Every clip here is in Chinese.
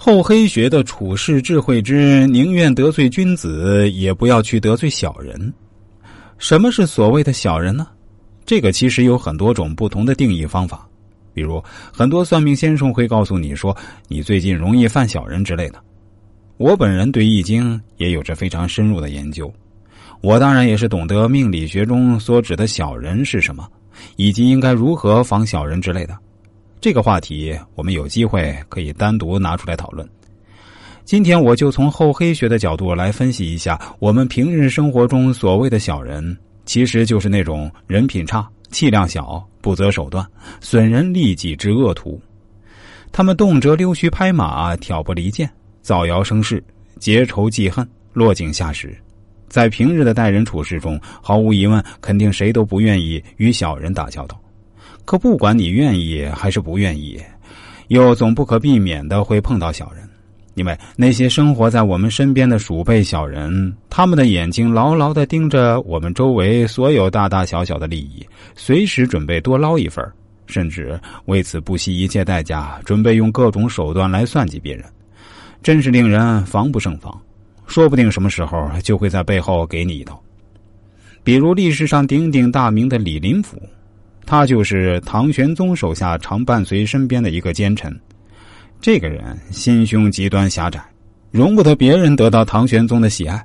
厚黑学的处世智慧之宁愿得罪君子，也不要去得罪小人。什么是所谓的小人呢？这个其实有很多种不同的定义方法。比如，很多算命先生会告诉你说，你最近容易犯小人之类的。我本人对易经也有着非常深入的研究，我当然也是懂得命理学中所指的小人是什么，以及应该如何防小人之类的。这个话题我们有机会可以单独拿出来讨论。今天我就从厚黑学的角度来分析一下，我们平日生活中所谓的小人，其实就是那种人品差、气量小、不择手段、损人利己之恶徒。他们动辄溜须拍马、挑拨离间。造谣生事、结仇记恨、落井下石，在平日的待人处事中，毫无疑问，肯定谁都不愿意与小人打交道。可不管你愿意还是不愿意，又总不可避免的会碰到小人。因为那些生活在我们身边的鼠辈小人，他们的眼睛牢牢的盯着我们周围所有大大小小的利益，随时准备多捞一份甚至为此不惜一切代价，准备用各种手段来算计别人。真是令人防不胜防，说不定什么时候就会在背后给你一刀。比如历史上鼎鼎大名的李林甫，他就是唐玄宗手下常伴随身边的一个奸臣。这个人心胸极端狭窄，容不得别人得到唐玄宗的喜爱。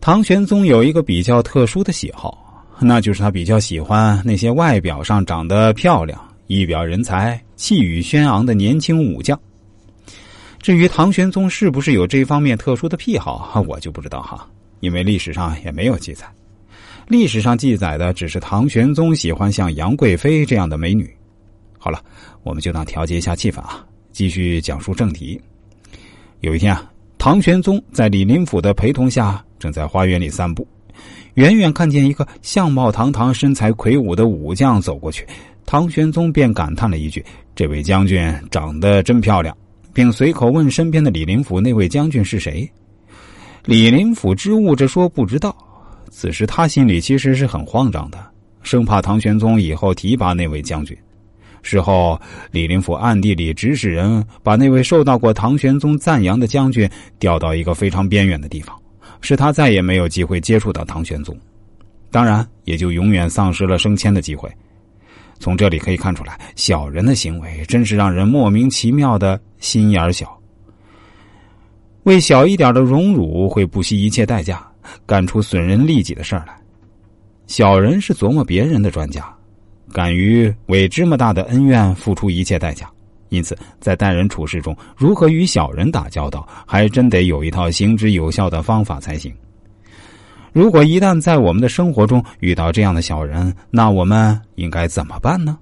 唐玄宗有一个比较特殊的喜好，那就是他比较喜欢那些外表上长得漂亮、一表人才、气宇轩昂的年轻武将。至于唐玄宗是不是有这方面特殊的癖好，我就不知道哈，因为历史上也没有记载。历史上记载的只是唐玄宗喜欢像杨贵妃这样的美女。好了，我们就当调节一下气氛啊，继续讲述正题。有一天啊，唐玄宗在李林甫的陪同下，正在花园里散步，远远看见一个相貌堂堂、身材魁梧的武将走过去，唐玄宗便感叹了一句：“这位将军长得真漂亮。”并随口问身边的李林甫：“那位将军是谁？”李林甫支吾着说：“不知道。”此时他心里其实是很慌张的，生怕唐玄宗以后提拔那位将军。事后，李林甫暗地里指使人把那位受到过唐玄宗赞扬的将军调到一个非常边远的地方，使他再也没有机会接触到唐玄宗，当然也就永远丧失了升迁的机会。从这里可以看出来，小人的行为真是让人莫名其妙的心眼小。为小一点的荣辱，会不惜一切代价干出损人利己的事儿来。小人是琢磨别人的专家，敢于为这么大的恩怨付出一切代价。因此，在待人处事中，如何与小人打交道，还真得有一套行之有效的方法才行。如果一旦在我们的生活中遇到这样的小人，那我们应该怎么办呢？